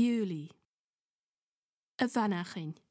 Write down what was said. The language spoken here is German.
Juli. Y.